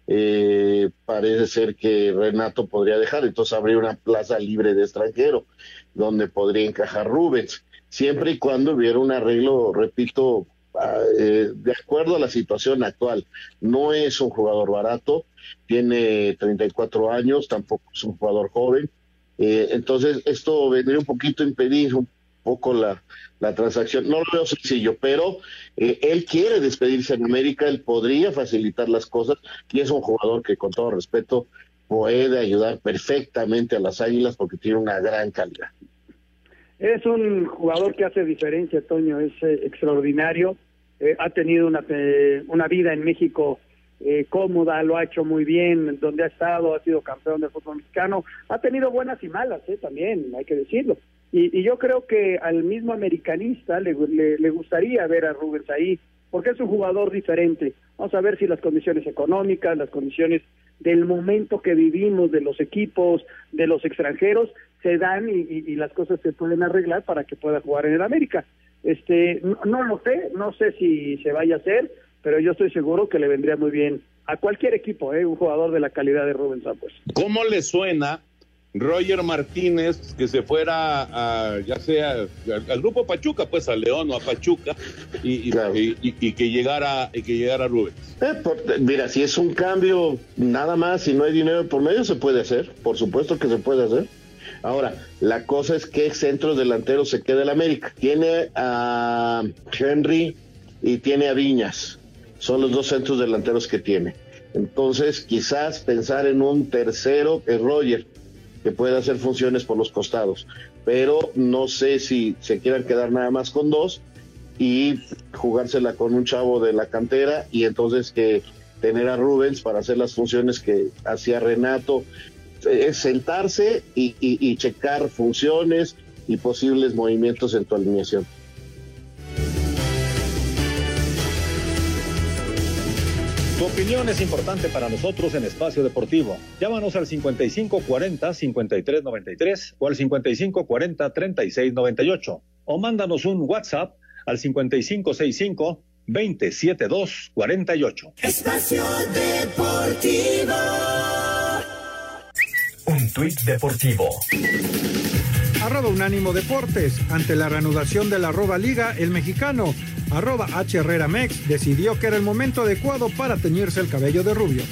Eh, parece ser que Renato podría dejar, entonces habría una plaza libre de extranjero donde podría encajar Rubens, siempre y cuando hubiera un arreglo, repito, ah, eh, de acuerdo a la situación actual. No es un jugador barato, tiene 34 años, tampoco es un jugador joven, eh, entonces esto vendría un poquito a impedir un poco la, la transacción. No lo veo sencillo, pero eh, él quiere despedirse en América, él podría facilitar las cosas y es un jugador que con todo respeto puede ayudar perfectamente a las Águilas porque tiene una gran calidad. Es un jugador que hace diferencia, Toño, es eh, extraordinario. Eh, ha tenido una, una vida en México cómoda, lo ha hecho muy bien, donde ha estado, ha sido campeón del fútbol mexicano, ha tenido buenas y malas, también, hay que decirlo. Y, yo creo que al mismo americanista le, le, gustaría ver a Rubens ahí, porque es un jugador diferente. Vamos a ver si las condiciones económicas, las condiciones del momento que vivimos, de los equipos, de los extranjeros, se dan y, las cosas se pueden arreglar para que pueda jugar en el América. Este, no, lo sé, no sé si se vaya a hacer, pero yo estoy seguro que le vendría muy bien a cualquier equipo, ¿eh? un jugador de la calidad de Rubens Pues. ¿Cómo le suena Roger Martínez que se fuera a, ya sea al, grupo Pachuca, pues a León o a Pachuca, y, que llegara y que llegara Rubens. Eh, mira, si es un cambio nada más, si no hay dinero por medio, se puede hacer, por supuesto que se puede hacer. Ahora, la cosa es que centro delantero se queda el América. Tiene a Henry y tiene a Viñas. Son los dos centros delanteros que tiene. Entonces, quizás pensar en un tercero que es Roger que pueda hacer funciones por los costados. Pero no sé si se quieran quedar nada más con dos y jugársela con un chavo de la cantera y entonces que tener a Rubens para hacer las funciones que hacía Renato, es sentarse y, y checar funciones y posibles movimientos en tu alineación. Tu opinión es importante para nosotros en Espacio Deportivo. Llámanos al 5540-5393 o al 5540-3698 o mándanos un WhatsApp al 5565-27248. Espacio Deportivo. Un tuit deportivo. Arroba Unánimo Deportes. Ante la reanudación de la arroba liga, el mexicano arroba H Herrera Mex decidió que era el momento adecuado para teñirse el cabello de rubio.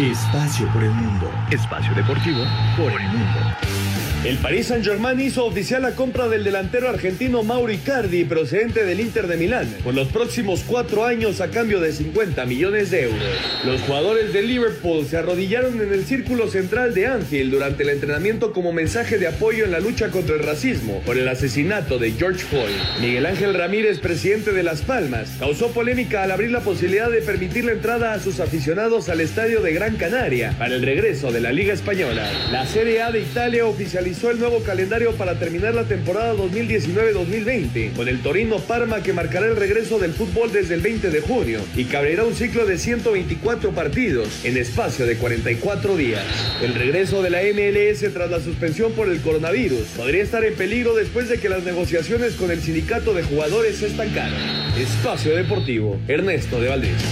Espacio por el mundo. Espacio deportivo por el mundo. El Paris Saint-Germain hizo oficial la compra del delantero argentino Mauri Cardi, procedente del Inter de Milán, por los próximos cuatro años a cambio de 50 millones de euros. Los jugadores de Liverpool se arrodillaron en el círculo central de Anfield durante el entrenamiento como mensaje de apoyo en la lucha contra el racismo por el asesinato de George Floyd. Miguel Ángel Ramírez, presidente de Las Palmas, causó polémica al abrir la posibilidad de permitir la entrada a sus aficionados al estadio de Gran Canaria para el regreso de la Liga Española. La Serie A de Italia oficializó el nuevo calendario para terminar la temporada 2019-2020, con el Torino Parma que marcará el regreso del fútbol desde el 20 de junio y que un ciclo de 124 partidos en espacio de 44 días. El regreso de la MLS tras la suspensión por el coronavirus podría estar en peligro después de que las negociaciones con el sindicato de jugadores se estancaron. Espacio Deportivo, Ernesto de Valdés.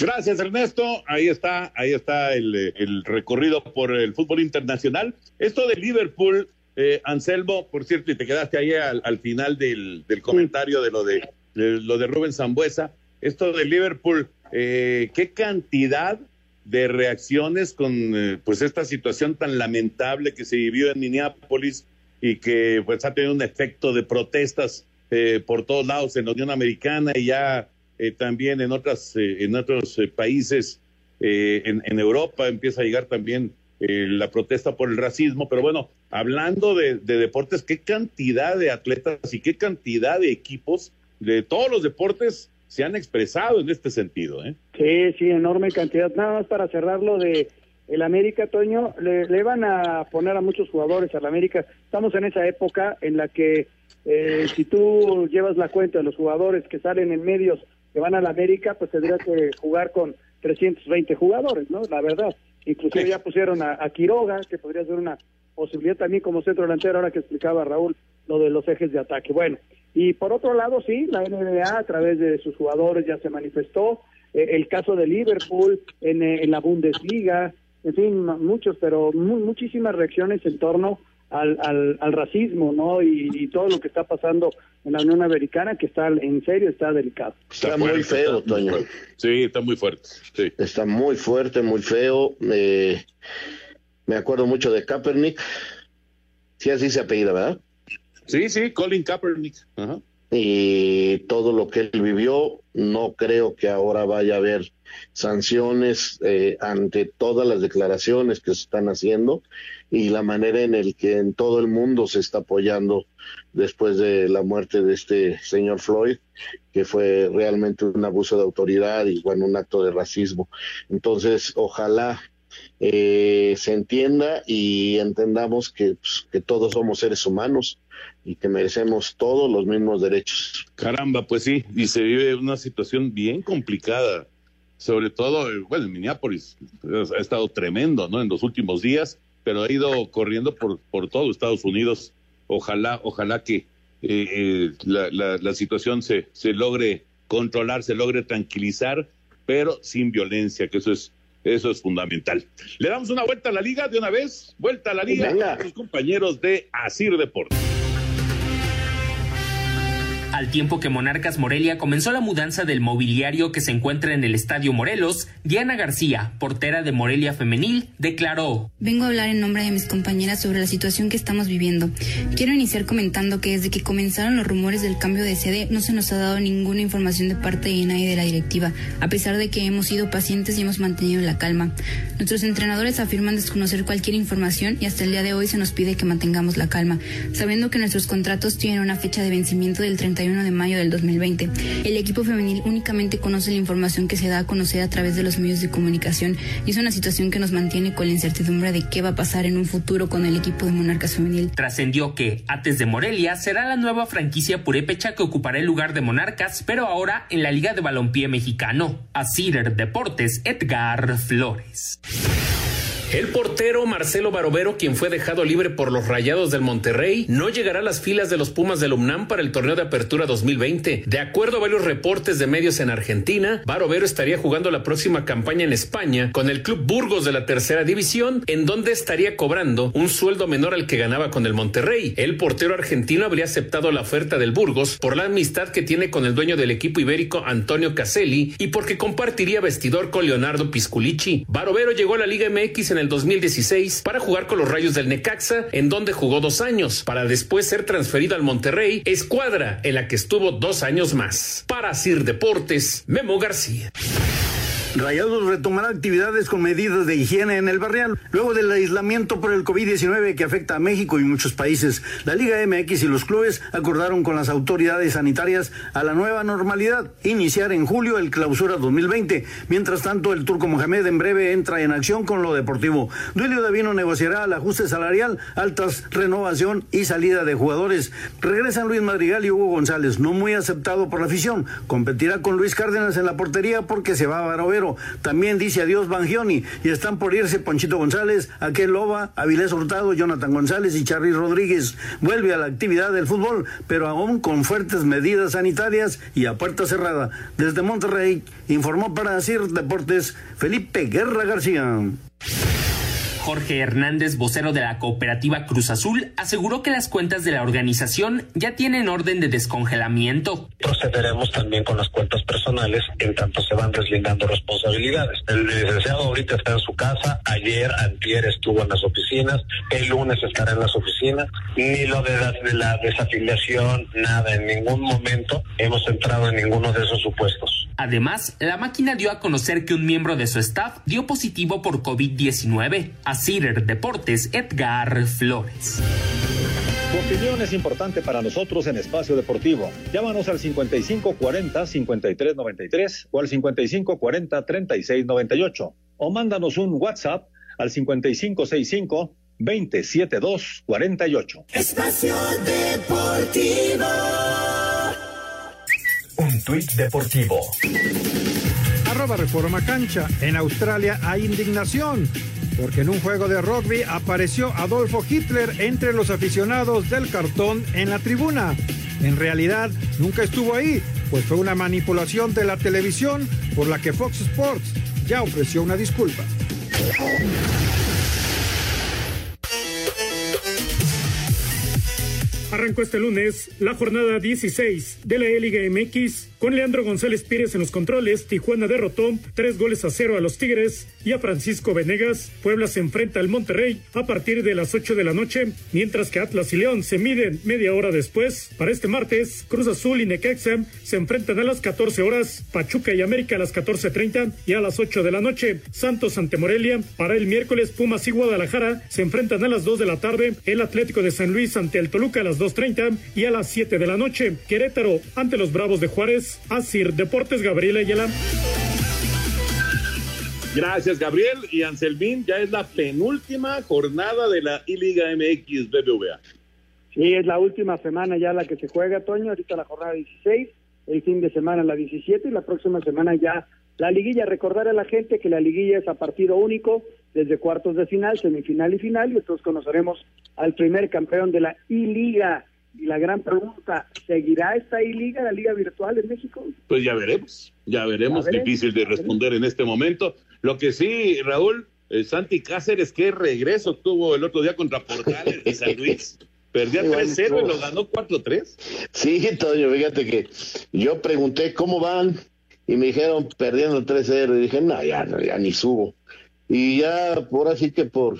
Gracias, Ernesto. Ahí está, ahí está el, el recorrido por el fútbol internacional. Esto de Liverpool, eh, Anselmo, por cierto, y te quedaste ahí al, al final del, del comentario de lo de, de lo de Rubén Zambuesa. Esto de Liverpool, eh, qué cantidad de reacciones con eh, pues esta situación tan lamentable que se vivió en Minneapolis y que pues ha tenido un efecto de protestas eh, por todos lados en la Unión Americana y ya eh, también en otras eh, en otros países en, en Europa empieza a llegar también eh, la protesta por el racismo, pero bueno, hablando de, de deportes, qué cantidad de atletas y qué cantidad de equipos de todos los deportes se han expresado en este sentido, ¿eh? Sí, sí, enorme cantidad. Nada más para cerrarlo de el América, Toño, le, le van a poner a muchos jugadores al América. Estamos en esa época en la que eh, si tú llevas la cuenta de los jugadores que salen en medios que van al América, pues tendrías que jugar con 320 jugadores, ¿no? La verdad. Inclusive ya pusieron a, a Quiroga, que podría ser una posibilidad también como centro delantero, ahora que explicaba Raúl lo de los ejes de ataque. Bueno, y por otro lado, sí, la NBA a través de sus jugadores ya se manifestó, eh, el caso de Liverpool en, eh, en la Bundesliga, en fin, muchos, pero mu- muchísimas reacciones en torno al, al, al racismo, ¿no? Y, y todo lo que está pasando en la Unión Americana, que está en serio, está delicado. Está muy feo, Toño. Sí, está muy fuerte. Sí. Está muy fuerte, muy feo. Eh, me acuerdo mucho de Kaepernick. Sí, así se apellida, ¿verdad? Sí, sí, Colin Kaepernick. Ajá. y todo lo que él vivió, no creo que ahora vaya a haber sanciones eh, ante todas las declaraciones que se están haciendo y la manera en el que en todo el mundo se está apoyando después de la muerte de este señor Floyd, que fue realmente un abuso de autoridad y bueno, un acto de racismo. Entonces, ojalá eh, se entienda y entendamos que, pues, que todos somos seres humanos y que merecemos todos los mismos derechos. Caramba, pues sí, y se vive una situación bien complicada, sobre todo, eh, bueno, en Minneapolis eh, ha estado tremendo, ¿no? En los últimos días, pero ha ido corriendo por, por todo Estados Unidos. Ojalá, ojalá que eh, eh, la, la, la situación se, se logre controlar, se logre tranquilizar, pero sin violencia, que eso es eso es fundamental. Le damos una vuelta a la liga de una vez, vuelta a la liga Venga. a sus compañeros de Asir Deportes. Al tiempo que Monarcas Morelia comenzó la mudanza del mobiliario que se encuentra en el Estadio Morelos, Diana García, portera de Morelia Femenil, declaró. Vengo a hablar en nombre de mis compañeras sobre la situación que estamos viviendo. Quiero iniciar comentando que desde que comenzaron los rumores del cambio de sede no se nos ha dado ninguna información de parte de nadie de la directiva, a pesar de que hemos sido pacientes y hemos mantenido la calma. Nuestros entrenadores afirman desconocer cualquier información y hasta el día de hoy se nos pide que mantengamos la calma, sabiendo que nuestros contratos tienen una fecha de vencimiento del 31 de mayo del 2020. El equipo femenil únicamente conoce la información que se da a conocer a través de los medios de comunicación y es una situación que nos mantiene con la incertidumbre de qué va a pasar en un futuro con el equipo de Monarcas Femenil. Trascendió que Ates de Morelia será la nueva franquicia purépecha que ocupará el lugar de Monarcas, pero ahora en la Liga de Balompié Mexicano. Así Deportes, Edgar Flores. El portero Marcelo Barovero, quien fue dejado libre por los Rayados del Monterrey, no llegará a las filas de los Pumas del UNAM para el torneo de apertura 2020. De acuerdo a varios reportes de medios en Argentina, Barovero estaría jugando la próxima campaña en España con el Club Burgos de la tercera división, en donde estaría cobrando un sueldo menor al que ganaba con el Monterrey. El portero argentino habría aceptado la oferta del Burgos por la amistad que tiene con el dueño del equipo ibérico Antonio Caselli y porque compartiría vestidor con Leonardo Pisculici. Barovero llegó a la Liga MX en el 2016 para jugar con los Rayos del Necaxa, en donde jugó dos años, para después ser transferido al Monterrey, escuadra en la que estuvo dos años más. Para Sir Deportes, Memo García. Rayados retomará actividades con medidas de higiene en el barrial, luego del aislamiento por el COVID-19 que afecta a México y muchos países. La Liga MX y los clubes acordaron con las autoridades sanitarias a la nueva normalidad, iniciar en julio el clausura 2020. Mientras tanto, el turco Mohamed en breve entra en acción con lo deportivo. Duilio Davino negociará el ajuste salarial, altas renovación y salida de jugadores. Regresan Luis Madrigal y Hugo González, no muy aceptado por la afición. Competirá con Luis Cárdenas en la portería porque se va a Barovero. También dice adiós Bangioni y están por irse Ponchito González, Aquel Loba, Avilés Hurtado, Jonathan González y Charly Rodríguez. Vuelve a la actividad del fútbol, pero aún con fuertes medidas sanitarias y a puerta cerrada. Desde Monterrey, informó para decir Deportes Felipe Guerra García. Jorge Hernández, vocero de la cooperativa Cruz Azul, aseguró que las cuentas de la organización ya tienen orden de descongelamiento. Procederemos también con las cuentas personales en tanto se van deslindando responsabilidades. El licenciado ahorita está en su casa, ayer, antier estuvo en las oficinas, el lunes estará en las oficinas, ni lo de la, de la desafiliación, nada, en ningún momento hemos entrado en ninguno de esos supuestos. Además, la máquina dio a conocer que un miembro de su staff dio positivo por COVID-19. Cider Deportes, Edgar Flores. Tu opinión es importante para nosotros en Espacio Deportivo. Llámanos al 5540-5393 o al 5540-3698 o mándanos un WhatsApp al 5565 27248. Espacio Deportivo. Un tuit deportivo. Arroba Reforma Cancha. En Australia hay indignación porque en un juego de rugby apareció Adolfo Hitler entre los aficionados del cartón en la tribuna. En realidad nunca estuvo ahí, pues fue una manipulación de la televisión por la que Fox Sports ya ofreció una disculpa. Arrancó este lunes la jornada 16 de la Liga MX con Leandro González Pérez en los controles. Tijuana derrotó tres goles a cero a los Tigres y a Francisco Venegas. Puebla se enfrenta al Monterrey a partir de las 8 de la noche, mientras que Atlas y León se miden media hora después. Para este martes, Cruz Azul y Necaxa se enfrentan a las 14 horas, Pachuca y América a las 14.30 y a las 8 de la noche. Santos ante Morelia. Para el miércoles, Pumas y Guadalajara se enfrentan a las 2 de la tarde. El Atlético de San Luis ante el Toluca a las 2.30 y a las 7 de la noche. Querétaro ante los Bravos de Juárez. Asir Deportes Gabriela Ayala. Gracias, Gabriel. Y Anselmín, ya es la penúltima jornada de la I-Liga MX BBVA. Sí, es la última semana ya la que se juega, Toño. Ahorita la jornada 16, el fin de semana la 17 y la próxima semana ya la liguilla. Recordar a la gente que la liguilla es a partido único desde cuartos de final, semifinal y final. Y nosotros conoceremos al primer campeón de la I-Liga. Y la gran pregunta, ¿seguirá esta I-Liga, la Liga Virtual en México? Pues ya veremos, ya veremos, ya veremos difícil de responder en este momento. Lo que sí, Raúl, eh, Santi Cáceres, qué regreso tuvo el otro día contra Portales y San Luis. Perdía 3-0 y lo ganó 4-3. Sí, Toño, fíjate que yo pregunté cómo van y me dijeron perdiendo 3-0 y dije, no, ya, ya ni subo. Y ya, por así que por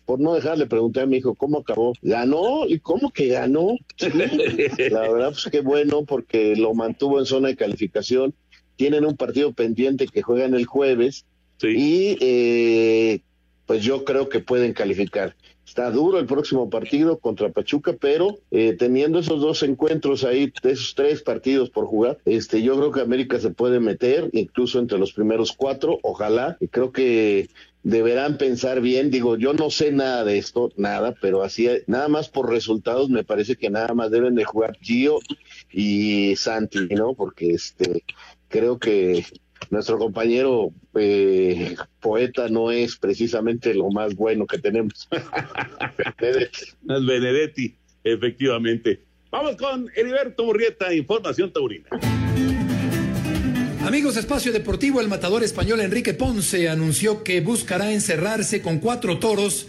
por no dejarle pregunté a mi hijo cómo acabó. Ganó, ¿y cómo que ganó? Sí, la verdad, pues qué bueno, porque lo mantuvo en zona de calificación. Tienen un partido pendiente que juegan el jueves sí. y eh, pues yo creo que pueden calificar. Está duro el próximo partido contra Pachuca, pero eh, teniendo esos dos encuentros ahí, esos tres partidos por jugar, este, yo creo que América se puede meter incluso entre los primeros cuatro, ojalá. Y creo que deberán pensar bien. Digo, yo no sé nada de esto, nada, pero así, nada más por resultados, me parece que nada más deben de jugar Gio y Santi, ¿no? Porque este, creo que nuestro compañero eh, poeta no es precisamente lo más bueno que tenemos. Benedetti. Efectivamente. Vamos con Heriberto Murrieta, Información Taurina. Amigos, Espacio Deportivo, el matador español Enrique Ponce anunció que buscará encerrarse con cuatro toros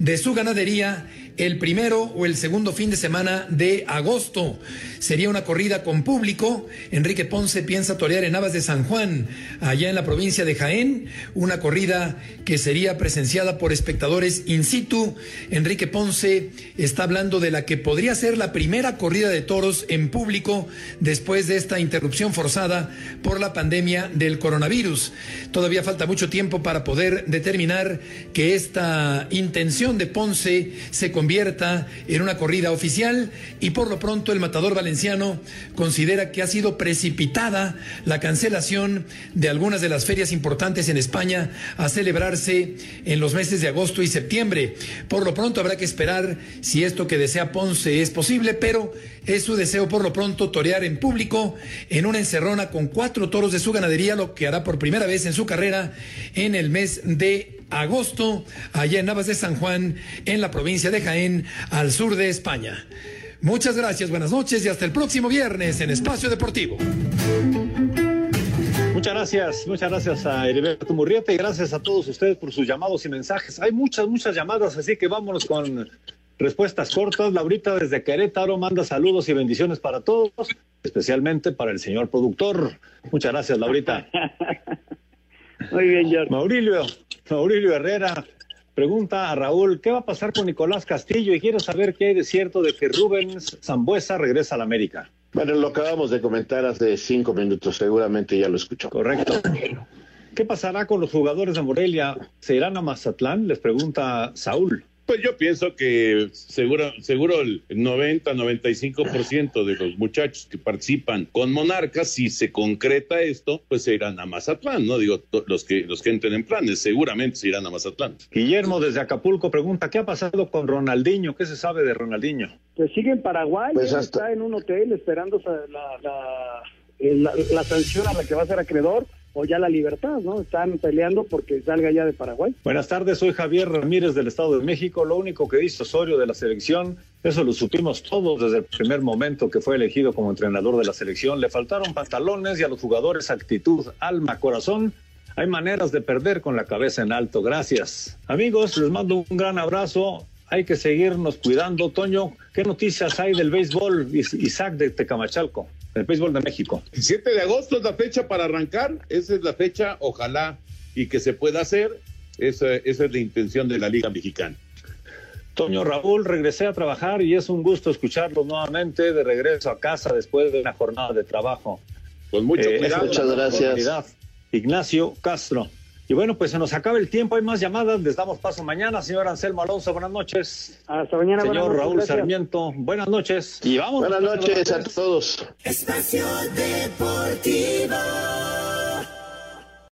de su ganadería el primero o el segundo fin de semana de agosto. Sería una corrida con público. Enrique Ponce piensa torear en Navas de San Juan, allá en la provincia de Jaén, una corrida que sería presenciada por espectadores in situ. Enrique Ponce está hablando de la que podría ser la primera corrida de toros en público después de esta interrupción forzada por la pandemia del coronavirus. Todavía falta mucho tiempo para poder determinar que esta intención de Ponce se convierta en una corrida oficial y por lo pronto el matador valenciano considera que ha sido precipitada la cancelación de algunas de las ferias importantes en España a celebrarse en los meses de agosto y septiembre. Por lo pronto habrá que esperar si esto que desea Ponce es posible, pero es su deseo por lo pronto torear en público en una encerrona con cuatro toros de su ganadería, lo que hará por primera vez en su carrera en el mes de agosto, allá en Navas de San Juan, en la provincia de Jaén, al sur de España. Muchas gracias, buenas noches y hasta el próximo viernes en Espacio Deportivo. Muchas gracias, muchas gracias a Heriberto Murrieta y gracias a todos ustedes por sus llamados y mensajes. Hay muchas, muchas llamadas, así que vámonos con respuestas cortas. Laurita desde Querétaro manda saludos y bendiciones para todos, especialmente para el señor productor. Muchas gracias, Laurita. Muy bien, George. Maurilio, Maurilio Herrera pregunta a Raúl, ¿qué va a pasar con Nicolás Castillo? Y quiero saber qué hay de cierto de que Rubens Zambuesa regresa a la América. Bueno, lo acabamos de comentar hace cinco minutos, seguramente ya lo escuchó. Correcto. ¿Qué pasará con los jugadores de Morelia? ¿Se irán a Mazatlán? Les pregunta Saúl. Pues yo pienso que seguro, seguro el 90-95% de los muchachos que participan con Monarcas, si se concreta esto, pues se irán a Mazatlán, ¿no? Digo, los que, los que entren en planes, seguramente se irán a Mazatlán. Guillermo desde Acapulco pregunta, ¿qué ha pasado con Ronaldinho? ¿Qué se sabe de Ronaldinho? Pues sigue en Paraguay, Pues hasta- está en un hotel esperando la, la, la- la sanción a la que va a ser acreedor o ya la libertad, ¿no? Están peleando porque salga ya de Paraguay. Buenas tardes, soy Javier Ramírez del Estado de México. Lo único que dice Osorio de la selección, eso lo supimos todos desde el primer momento que fue elegido como entrenador de la selección. Le faltaron pantalones y a los jugadores actitud, alma, corazón. Hay maneras de perder con la cabeza en alto. Gracias. Amigos, les mando un gran abrazo. Hay que seguirnos cuidando. Toño, ¿qué noticias hay del béisbol? Is- Isaac de Tecamachalco, del béisbol de México. El 7 de agosto es la fecha para arrancar, esa es la fecha, ojalá y que se pueda hacer, esa, esa es la intención de la Liga Mexicana. Toño Raúl, regresé a trabajar y es un gusto escucharlos nuevamente de regreso a casa después de una jornada de trabajo. Con mucho Eh, cuidado. muchas gracias. Ignacio Castro. Y bueno, pues se nos acaba el tiempo, hay más llamadas, les damos paso mañana. Señor Anselmo Alonso, buenas noches. Hasta mañana. Señor noches, Raúl gracias. Sarmiento, buenas noches. Y vamos. Buenas noches a todos. Espacio Deportivo.